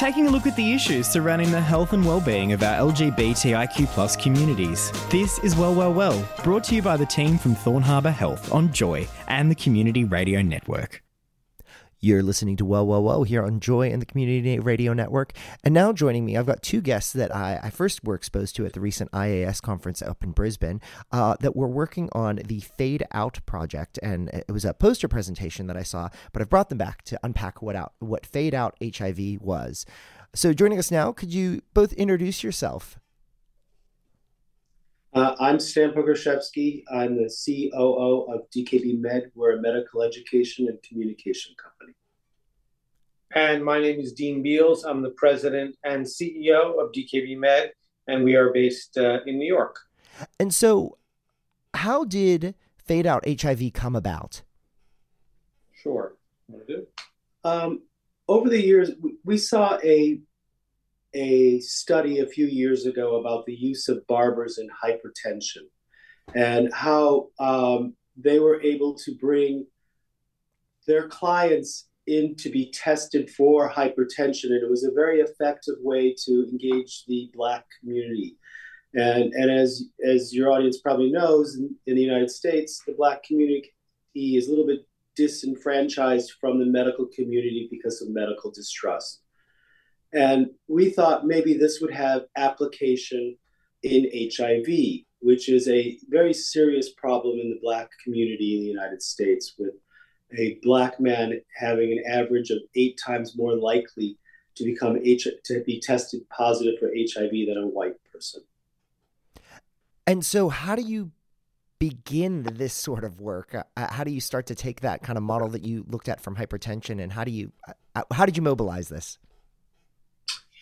Taking a look at the issues surrounding the health and well-being of our LGBTIQ communities. This is Well Well Well, brought to you by the team from Thorne Harbour Health on Joy and the Community Radio Network. You're listening to Well, Well, Well here on Joy and the Community Radio Network. And now joining me, I've got two guests that I, I first were exposed to at the recent IAS conference up in Brisbane uh, that were working on the Fade Out project. And it was a poster presentation that I saw, but I've brought them back to unpack what, out, what Fade Out HIV was. So joining us now, could you both introduce yourself? Uh, I'm Stan Pogroszewski. I'm the COO of DKB Med. We're a medical education and communication company. And my name is Dean Beals. I'm the president and CEO of DKB Med, and we are based uh, in New York. And so, how did Fade Out HIV come about? Sure. Um, over the years, we saw a a study a few years ago about the use of barbers in hypertension and how um, they were able to bring their clients in to be tested for hypertension. And it was a very effective way to engage the Black community. And, and as, as your audience probably knows, in, in the United States, the Black community is a little bit disenfranchised from the medical community because of medical distrust. And we thought maybe this would have application in HIV, which is a very serious problem in the Black community in the United States, with a Black man having an average of eight times more likely to become H- to be tested positive for HIV than a white person. And so, how do you begin this sort of work? Uh, how do you start to take that kind of model that you looked at from hypertension, and how do you uh, how did you mobilize this?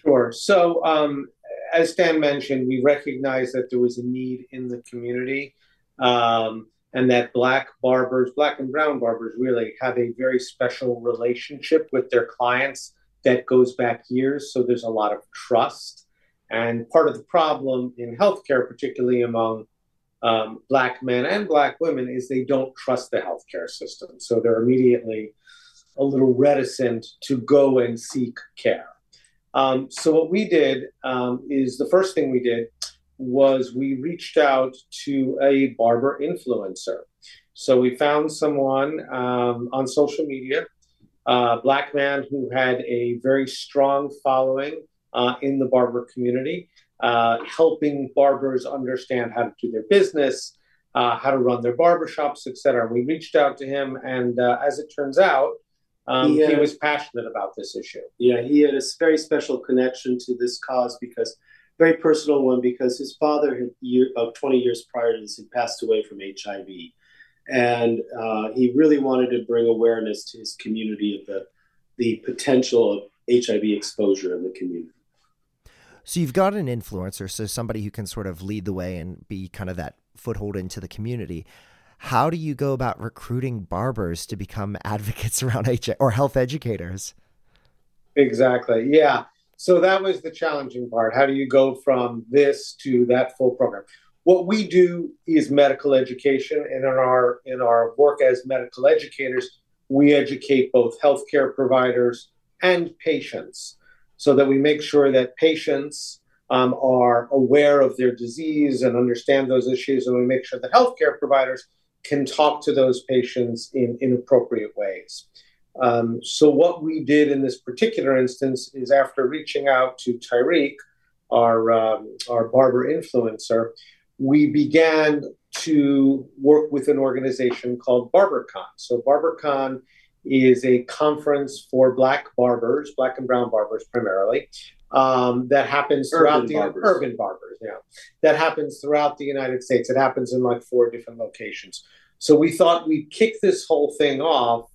Sure. So, um, as Stan mentioned, we recognized that there was a need in the community, um, and that Black barbers, Black and Brown barbers, really have a very special relationship with their clients that goes back years. So, there's a lot of trust. And part of the problem in healthcare, particularly among um, Black men and Black women, is they don't trust the healthcare system. So, they're immediately a little reticent to go and seek care. Um, so what we did um, is the first thing we did was we reached out to a barber influencer. So we found someone um, on social media, a black man who had a very strong following uh, in the barber community, uh, helping barbers understand how to do their business, uh, how to run their barbershops, etc. We reached out to him, and uh, as it turns out, um, he, he, was passionate about this issue. Yeah, he had a very special connection to this cause because very personal one because his father had year, about 20 years prior to this had passed away from HIV, and uh, he really wanted to bring awareness to his community of the the potential of HIV exposure in the community. So you've got an influencer, so somebody who can sort of lead the way and be kind of that foothold into the community how do you go about recruiting barbers to become advocates around HIV or health educators? Exactly. Yeah. So that was the challenging part. How do you go from this to that full program? What we do is medical education, and in our in our work as medical educators, we educate both healthcare providers and patients, so that we make sure that patients um, are aware of their disease and understand those issues, and we make sure that healthcare providers can talk to those patients in inappropriate ways. Um, so, what we did in this particular instance is after reaching out to Tyreek, our, um, our barber influencer, we began to work with an organization called BarberCon. So, BarberCon is a conference for Black barbers, Black and Brown barbers primarily, um, that happens throughout urban the barbers. urban barbers. Yeah, that happens throughout the United States. It happens in like four different locations. So we thought we'd kick this whole thing off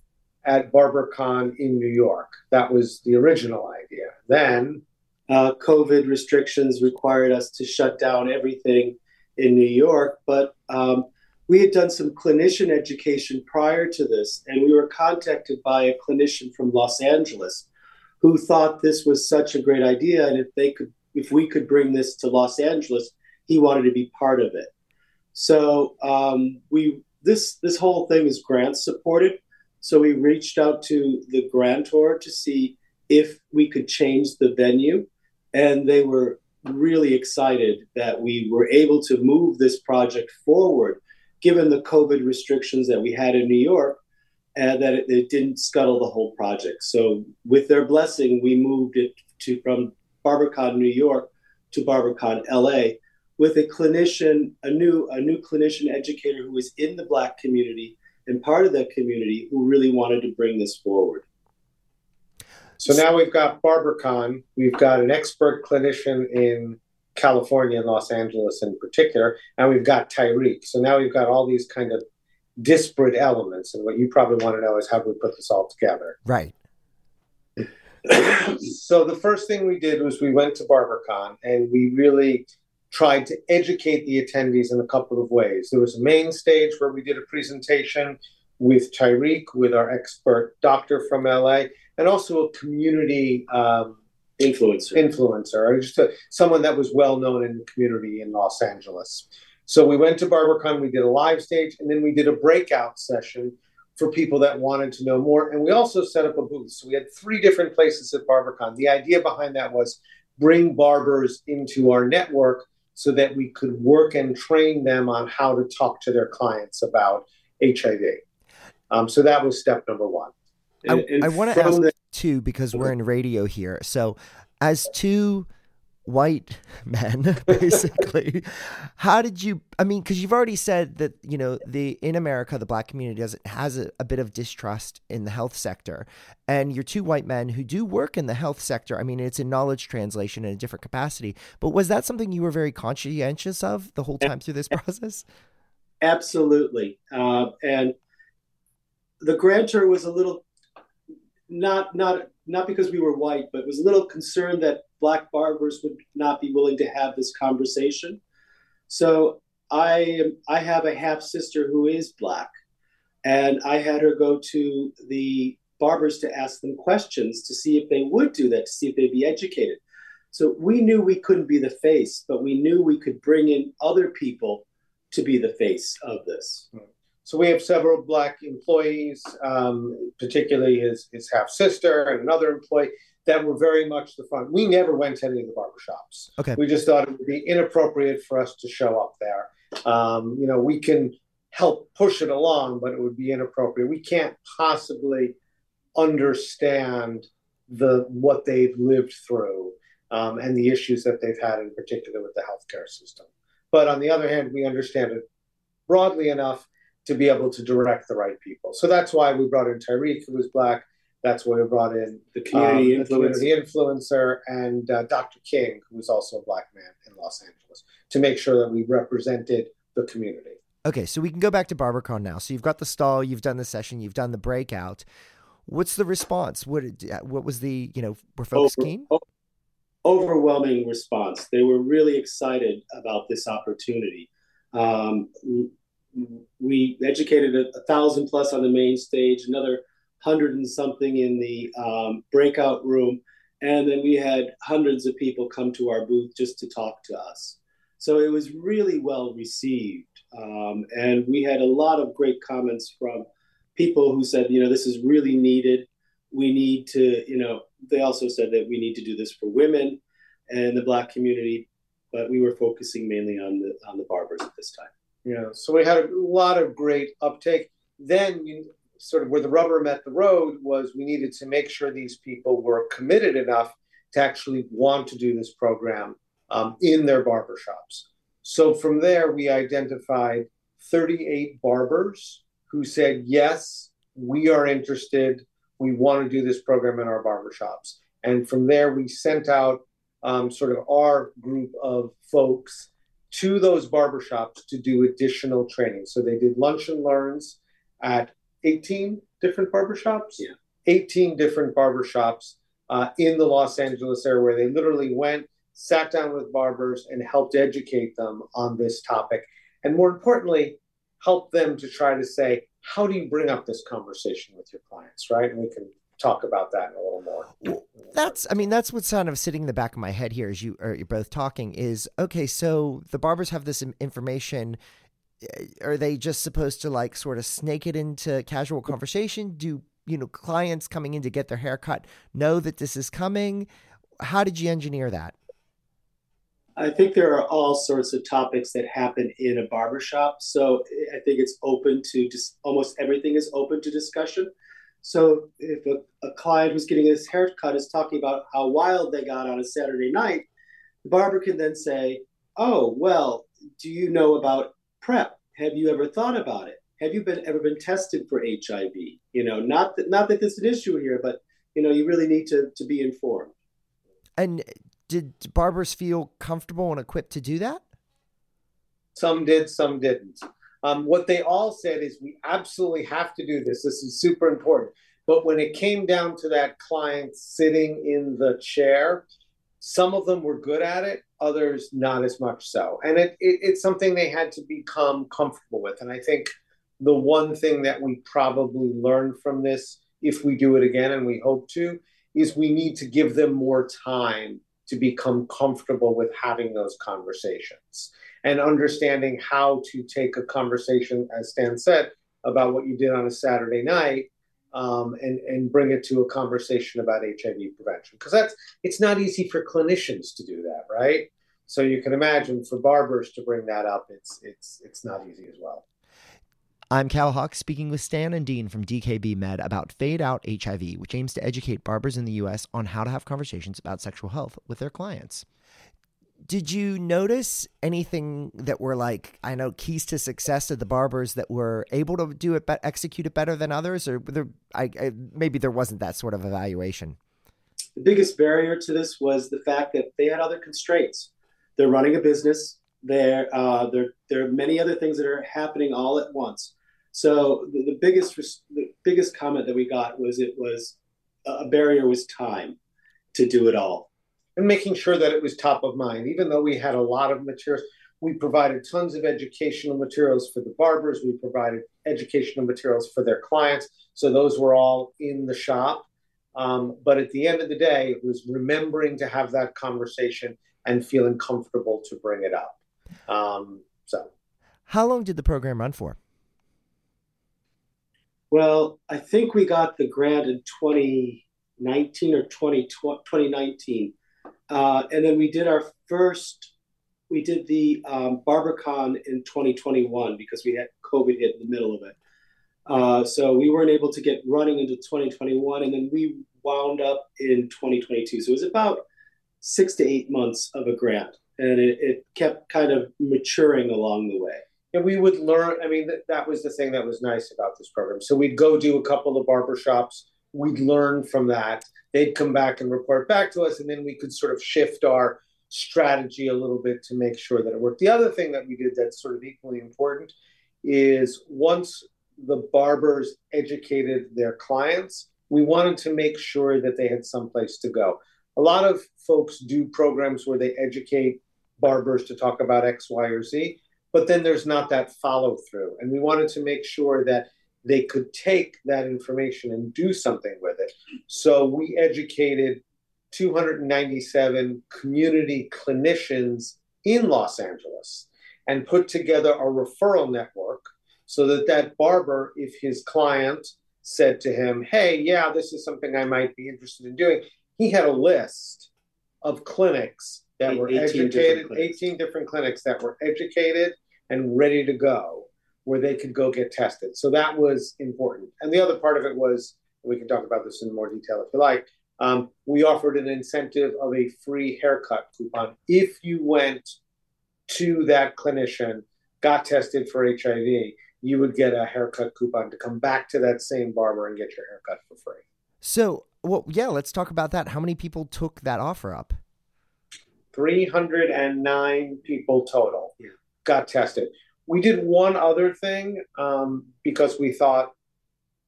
at BarberCon in New York. That was the original idea. Then uh, COVID restrictions required us to shut down everything in New York, but um, we had done some clinician education prior to this, and we were contacted by a clinician from Los Angeles who thought this was such a great idea, and if they could, if we could bring this to Los Angeles, he wanted to be part of it. So um, we this this whole thing is grant supported. So we reached out to the grantor to see if we could change the venue, and they were really excited that we were able to move this project forward, given the COVID restrictions that we had in New York, and that it, it didn't scuttle the whole project. So with their blessing, we moved it to from BarberCon New York to BarberCon LA with a clinician, a new a new clinician educator who was in the Black community and part of that community who really wanted to bring this forward. So now we've got BarberCon, we've got an expert clinician in California and Los Angeles in particular, and we've got Tyreek. So now we've got all these kind of disparate elements, and what you probably want to know is how do we put this all together? Right. so the first thing we did was we went to BarberCon, and we really tried to educate the attendees in a couple of ways. There was a main stage where we did a presentation with Tyreek, with our expert doctor from LA, and also a community um, influencer, influencer, just a, someone that was well known in the community in Los Angeles. So we went to BarberCon, we did a live stage, and then we did a breakout session for people that wanted to know more. And we also set up a booth. So we had three different places at BarberCon. The idea behind that was bring barbers into our network so that we could work and train them on how to talk to their clients about HIV. Um, so that was step number one. I, I want to ask the- too because we're in radio here. So, as two white men basically. How did you i mean because you've already said that you know the in america the black community does has a, a, bit of distrust in the health sector. And you're two white men who do work in the health sector i mean it's a knowledge translation in a different capacity. But was that something you were very conscientious of the whole time through this process? Absolutely. Uh, and the grantor was a little not not not because we were white but was a little concerned that black barbers would not be willing to have this conversation. So I I have a half sister who is black, and I had her go to the barbers to ask them questions to see if they would do that, to see if they'd be educated. So we knew we couldn't be the face, but we knew we could bring in other people to be the face of this. So we have several black employees, um, particularly his, his half sister and another employee that were very much the front. We never went to any of the barbershops. Okay. We just thought it would be inappropriate for us to show up there. Um, you know, we can help push it along, but it would be inappropriate. We can't possibly understand the what they've lived through um, and the issues that they've had in particular with the healthcare system. But on the other hand, we understand it broadly enough to be able to direct the right people. So that's why we brought in Tyreek, who was black, that's where we brought in the community, um, the community influencer and uh, Dr. King, who was also a black man in Los Angeles, to make sure that we represented the community. Okay, so we can go back to BarberCon now. So you've got the stall, you've done the session, you've done the breakout. What's the response? What what was the you know were folks Over, keen? Overwhelming response. They were really excited about this opportunity. Um, we educated a, a thousand plus on the main stage, another hundred and something in the um, breakout room. And then we had hundreds of people come to our booth just to talk to us. So it was really well received. Um, and we had a lot of great comments from people who said, you know, this is really needed. We need to, you know, they also said that we need to do this for women and the Black community, but we were focusing mainly on the on the barbers at this time. Yeah, so we had a lot of great uptake. Then you, sort of where the rubber met the road was we needed to make sure these people were committed enough to actually want to do this program um, in their barbershops. So from there, we identified 38 barbers who said, yes, we are interested. We want to do this program in our barbershops. And from there, we sent out um, sort of our group of folks to those barbershops to do additional training. So they did lunch and learns at 18 different barbershops. Yeah. 18 different barbershops uh, in the Los Angeles area where they literally went, sat down with barbers, and helped educate them on this topic. And more importantly, help them to try to say, how do you bring up this conversation with your clients, right? And we can talk about that in a little more. Well, that's, I mean, that's what's kind of sitting in the back of my head here as you are you're both talking is okay. So the barbers have this information. Eh, are they just supposed to like sort of snake it into casual conversation? Do you know clients coming in to get their haircut know that this is coming? How did you engineer that? I think there are all sorts of topics that happen in a barbershop. So I think it's open to just almost everything is open to discussion. So if a, a client who's getting his haircut is talking about how wild they got on a Saturday night, the barber can then say, Oh, well, do you know about PrEP? Have you ever thought about it? Have you been ever been tested for HIV? You know, not that not that there's an issue here, but you know, you really need to to be informed. And did barbers feel comfortable and equipped to do that? Some did, some didn't. Um, what they all said is we absolutely have to do this. This is super important. But when it came down to that client sitting in the chair, some of them were good at it, others not as much so. And it, it, it's something they had to become comfortable with. And I think the one thing that we probably learned from this, if we do it again, and we hope to, is we need to give them more time to become comfortable with having those conversations and understanding how to take a conversation, as Stan said, about what you did on a Saturday night um, and, and bring it to a conversation about HIV prevention. Because that's it's not easy for clinicians to do that, right? So you can imagine for barbers to bring that up, it's it's it's not easy as well. I'm Cal Hawk speaking with Stan and Dean from DKB Med about Fade Out HIV, which aims to educate barbers in the U.S. on how to have conversations about sexual health with their clients did you notice anything that were like I know keys to success of the barbers that were able to do it, but execute it better than others, or there, I, I, maybe there wasn't that sort of evaluation? The biggest barrier to this was the fact that they had other constraints. They're running a business. There, uh, there, there are many other things that are happening all at once. So the, the biggest, the biggest comment that we got was it was a barrier was time to do it all and making sure that it was top of mind. Even though we had a lot of materials, we provided tons of educational materials for the barbers, we provided educational materials for their clients. So those were all in the shop. Um, but at the end of the day, it was remembering to have that conversation and feeling comfortable to bring it up. Um, so, how long did the program run for? Well, I think we got the grant in 2019 or 20, 2019. Uh, and then we did our first, we did the um, BarberCon in 2021 because we had COVID hit in the middle of it. Uh, so we weren't able to get running into 2021, and then we wound up in 2022. So it was about six to eight months of a grant, and it, it kept kind of maturing along the way. And we would learn. I mean, that, that was the thing that was nice about this program. So we'd go do a couple of barber shops. We'd learn from that they'd come back and report back to us, and then we could sort of shift our strategy a little bit to make sure that it worked. The other thing that we did that's sort of equally important is once the barbers educated their clients, we wanted to make sure that they had some place to go. A lot of folks do programs where they educate barbers to talk about X, Y, or Z, but then there's not that follow through. And we wanted to make sure that they could take that information and do something with it. So we educated 297 community clinicians in Los Angeles and put together a referral network so that that barber, if his client said to him, "Hey, yeah, this is something I might be interested in doing," he had a list of clinics that were educated, different 18 different clinics that were educated and ready to go where they could go get tested. So that was important. And the other part of it was, we can talk about this in more detail if you like. Um, we offered an incentive of a free haircut coupon if you went to that clinician, got tested for HIV, you would get a haircut coupon to come back to that same barber and get your haircut for free. So, well, yeah, let's talk about that. How many people took that offer up? 309 people total yeah. got tested. We did one other thing um, because we thought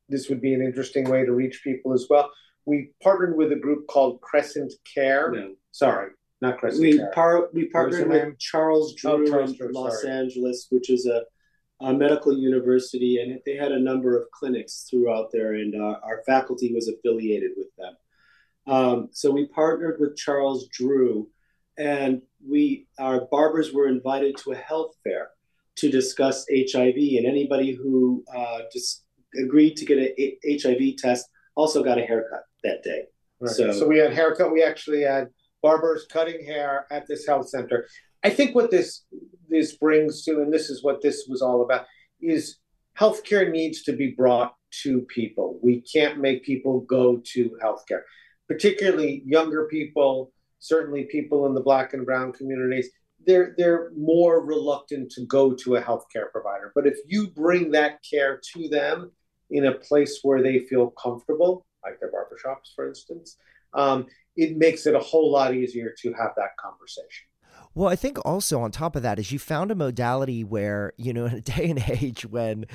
this would be an interesting way to reach people as well. We partnered with a group called Crescent Care. No. Sorry, not Crescent we Care. Par- we partnered with Charles Drew, oh, Charles Drew in Los sorry. Angeles, which is a a medical university, and they had a number of clinics throughout there, and uh, our faculty was affiliated with them. Um, so we partnered with Charles Drew, and we our barbers were invited to a health fair to discuss HIV, and anybody who uh, just agreed to get a HIV test also got a haircut that day. Right. So, so we had haircut. We actually had barbers cutting hair at this health center. I think what this this brings to, and this is what this was all about, is healthcare needs to be brought to people. We can't make people go to healthcare, particularly younger people, certainly people in the black and brown communities. They're they're more reluctant to go to a healthcare provider. But if you bring that care to them in a place where they feel comfortable, like their barbershops, for instance, um, it makes it a whole lot easier to have that conversation. Well, I think also on top of that is you found a modality where, you know, in a day and age when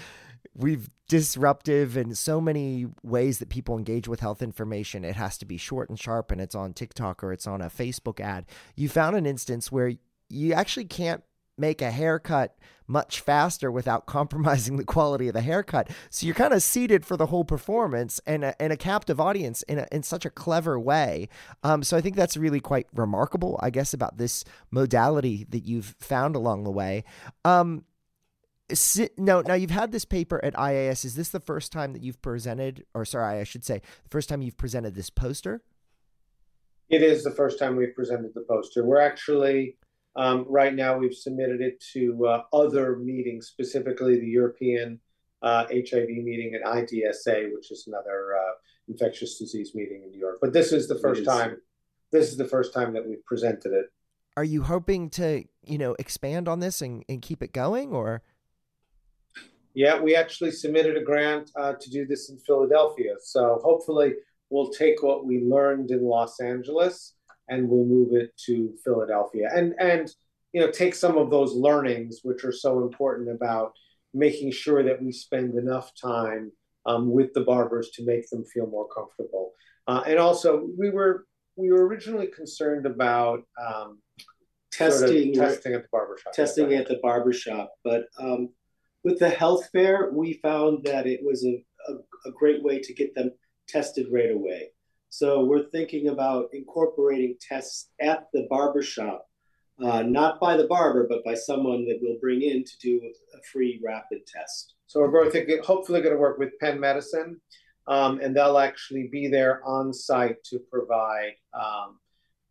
we've disruptive in so many ways that people engage with health information, it has to be short and sharp and it's on TikTok or it's on a Facebook ad. You found an instance where you actually can't make a haircut much faster without compromising the quality of the haircut. So you're kind of seated for the whole performance and a, and a captive audience in, a, in such a clever way. Um, so I think that's really quite remarkable, I guess, about this modality that you've found along the way. Um, no, now you've had this paper at IAS. Is this the first time that you've presented, or sorry, I should say, the first time you've presented this poster? It is the first time we've presented the poster. We're actually um, right now, we've submitted it to uh, other meetings, specifically the European uh, HIV meeting and IDSA, which is another uh, infectious disease meeting in New York. But this is the first time. This is the first time that we've presented it. Are you hoping to, you know, expand on this and, and keep it going, or? Yeah, we actually submitted a grant uh, to do this in Philadelphia. So hopefully, we'll take what we learned in Los Angeles and we'll move it to Philadelphia. And and you know take some of those learnings which are so important about making sure that we spend enough time um, with the barbers to make them feel more comfortable. Uh, and also we were we were originally concerned about um, testing sort of testing at the barbershop testing at the barbershop but um, with the health fair we found that it was a, a, a great way to get them tested right away so we're thinking about incorporating tests at the barber shop, uh, not by the barber, but by someone that we'll bring in to do a free rapid test. So we're both thinking, hopefully going to work with Penn Medicine, um, and they'll actually be there on site to provide um,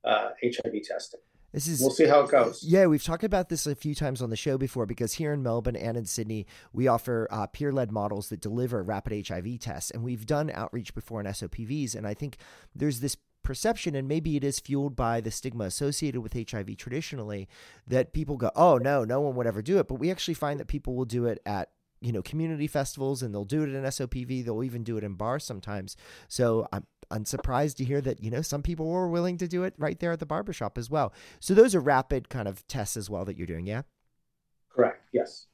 uh, HIV testing. This is we'll see how it goes. Yeah, we've talked about this a few times on the show before because here in Melbourne and in Sydney, we offer uh, peer-led models that deliver rapid HIV tests, and we've done outreach before in SOPVs, and I think there's this perception, and maybe it is fueled by the stigma associated with HIV traditionally, that people go, "Oh no, no one would ever do it," but we actually find that people will do it at you know community festivals and they'll do it in SOPV. They'll even do it in bars sometimes. So I'm unsurprised to hear that you know some people were willing to do it right there at the barbershop as well. So those are rapid kind of tests as well that you're doing, yeah. Correct. Yes.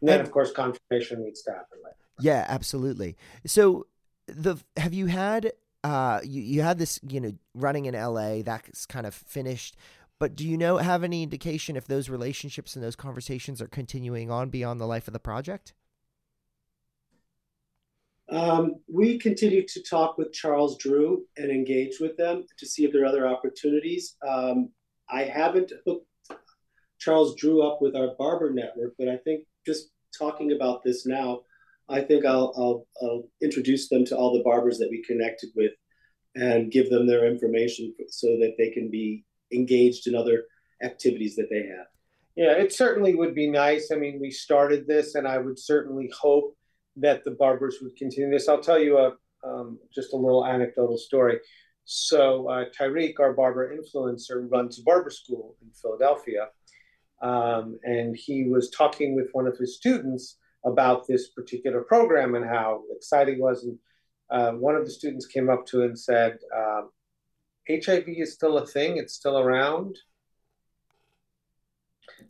And then, and, of course, confirmation needs to happen later. Yeah, absolutely. So the have you had uh you, you had this you know running in LA that's kind of finished but do you know have any indication if those relationships and those conversations are continuing on beyond the life of the project um, we continue to talk with Charles Drew and engage with them to see if there are other opportunities. Um, I haven't hooked Charles Drew up with our barber network, but I think just talking about this now, I think I'll, I'll, I'll introduce them to all the barbers that we connected with and give them their information so that they can be engaged in other activities that they have. Yeah, it certainly would be nice. I mean, we started this, and I would certainly hope that the barbers would continue this. I'll tell you a um, just a little anecdotal story. So uh, Tyreek, our barber influencer, runs a barber school in Philadelphia, um, and he was talking with one of his students about this particular program and how exciting it was. And uh, one of the students came up to him and said, um, "HIV is still a thing; it's still around."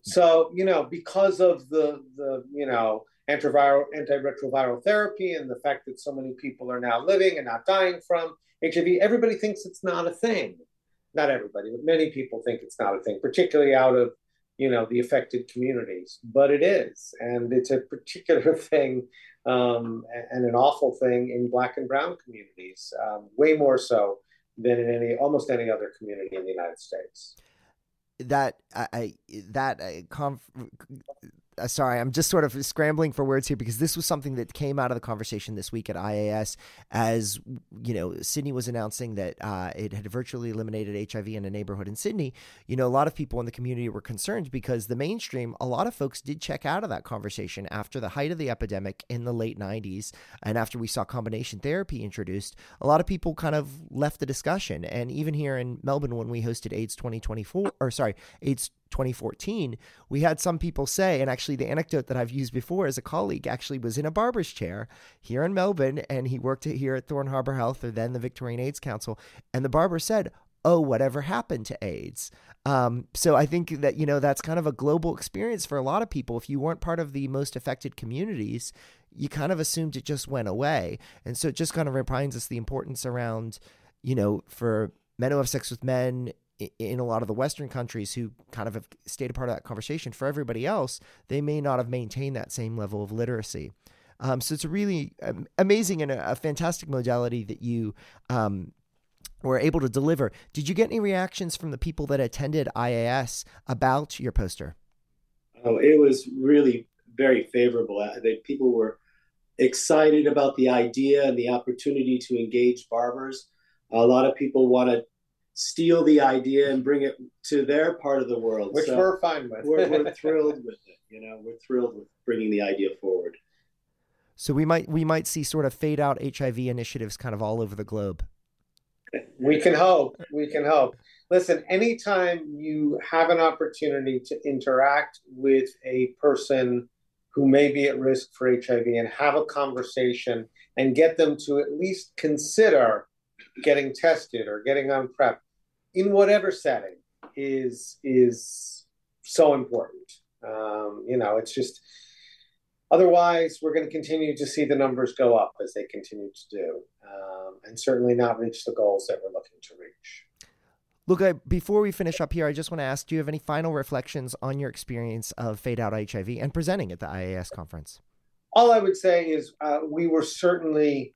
So you know, because of the the you know antiviral, antiretroviral therapy and the fact that so many people are now living and not dying from HIV, everybody thinks it's not a thing. Not everybody, but many people think it's not a thing, particularly out of you know the affected communities. But it is and it's a particular thing um, and an awful thing in black and brown communities um, way more so than in any almost any other community in the united states. That I, that uh, conf- uh, sorry, I'm just sort of scrambling for words here because this was something that came out of the conversation this week at IAS as, you know, Sydney was announcing that uh, it had virtually eliminated HIV in a neighborhood in Sydney. You know, a lot of people in the community were concerned because the mainstream, a lot of folks did check out of that conversation after the height of the epidemic in the late 90s and after we saw combination therapy introduced. A lot of people kind of left the discussion. And even here in Melbourne, when we hosted AIDS 2024, or sorry, AIDS 2014, we had some people say, and actually the anecdote that I've used before as a colleague actually was in a barber's chair here in Melbourne, and he worked here at Thorne Harbour Health or then the Victorian AIDS Council, and the barber said, oh, whatever happened to AIDS? Um, so I think that, you know, that's kind of a global experience for a lot of people. If you weren't part of the most affected communities, you kind of assumed it just went away. And so it just kind of reminds us the importance around, you know, for men who have sex with men in a lot of the Western countries who kind of have stayed a part of that conversation, for everybody else, they may not have maintained that same level of literacy. Um, so it's a really um, amazing and a, fantastic modality that you um, were able to deliver. Did you get any reactions from the people that attended IAS about your poster? Oh, it was really very favorable. They, people were excited about the idea and the opportunity to engage barbers. A lot of people wanted steal the idea and bring it to their part of the world. Which so we're fine with. we're, we're thrilled with it. You know, we're thrilled with bringing the idea forward. So we might we might see sort of fade out HIV initiatives kind of all over the globe. We can hope. We can hope. Listen, anytime you have an opportunity to interact with a person who may be at risk for HIV and have a conversation and get them to at least consider getting tested or getting on PrEP, in whatever setting is is so important. Um, you know, it's just otherwise we're going to continue to see the numbers go up as they continue to do, um, and certainly not reach the goals that we're looking to reach. Look, before we finish up here, I just want to ask: Do you have any final reflections on your experience of Fade Out HIV and presenting at the IAS conference? All I would say is uh, we were certainly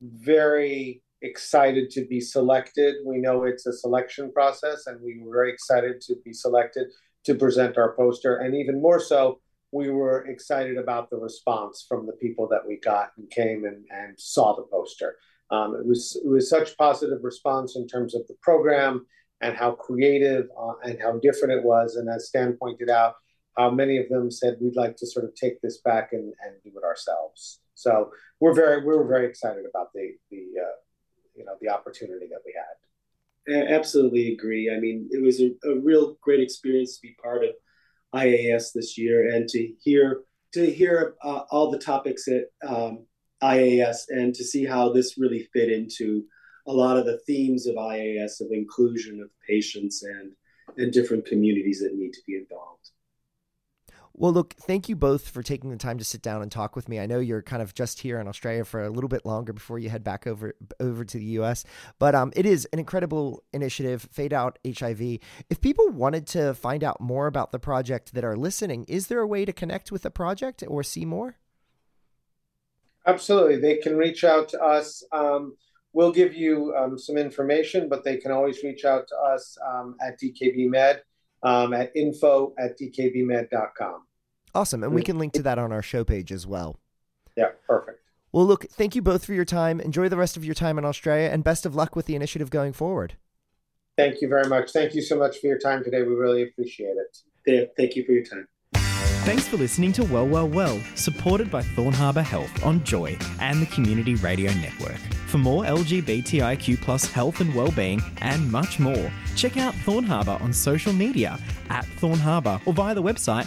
very excited to be selected. We know it's a selection process, and we were very excited to be selected to present our poster. And even more so, we were excited about the response from the people that we got and came and, and saw the poster. Um, it was it was such positive response in terms of the program and how creative uh, and how different it was. And as Stan pointed out, how many of them said we'd like to sort of take this back and, and do it ourselves. So we're very we were very excited about the the uh, you know the opportunity that we had. I absolutely agree. I mean, it was a, a real great experience to be part of IAS this year and to hear to hear uh, all the topics at um, IAS and to see how this really fit into a lot of the themes of IAS of inclusion of patients and and different communities that need to be involved. Well, look, thank you both for taking the time to sit down and talk with me. I know you're kind of just here in Australia for a little bit longer before you head back over over to the US, but um, it is an incredible initiative, Fade Out HIV. If people wanted to find out more about the project that are listening, is there a way to connect with the project or see more? Absolutely, they can reach out to us. Um, we'll give you um, some information, but they can always reach out to us um, at DKB Med um, at info at dkbmed.com. Awesome. And we can link to that on our show page as well. Yeah, perfect. Well, look, thank you both for your time. Enjoy the rest of your time in Australia and best of luck with the initiative going forward. Thank you very much. Thank you so much for your time today. We really appreciate it. Yeah, thank you for your time. Thanks for listening to Well, Well, Well, supported by Thorne Harbour Health on Joy and the Community Radio Network. For more LGBTIQ plus health and well-being and much more, check out Thorne Harbour on social media at Thorne Harbour or via the website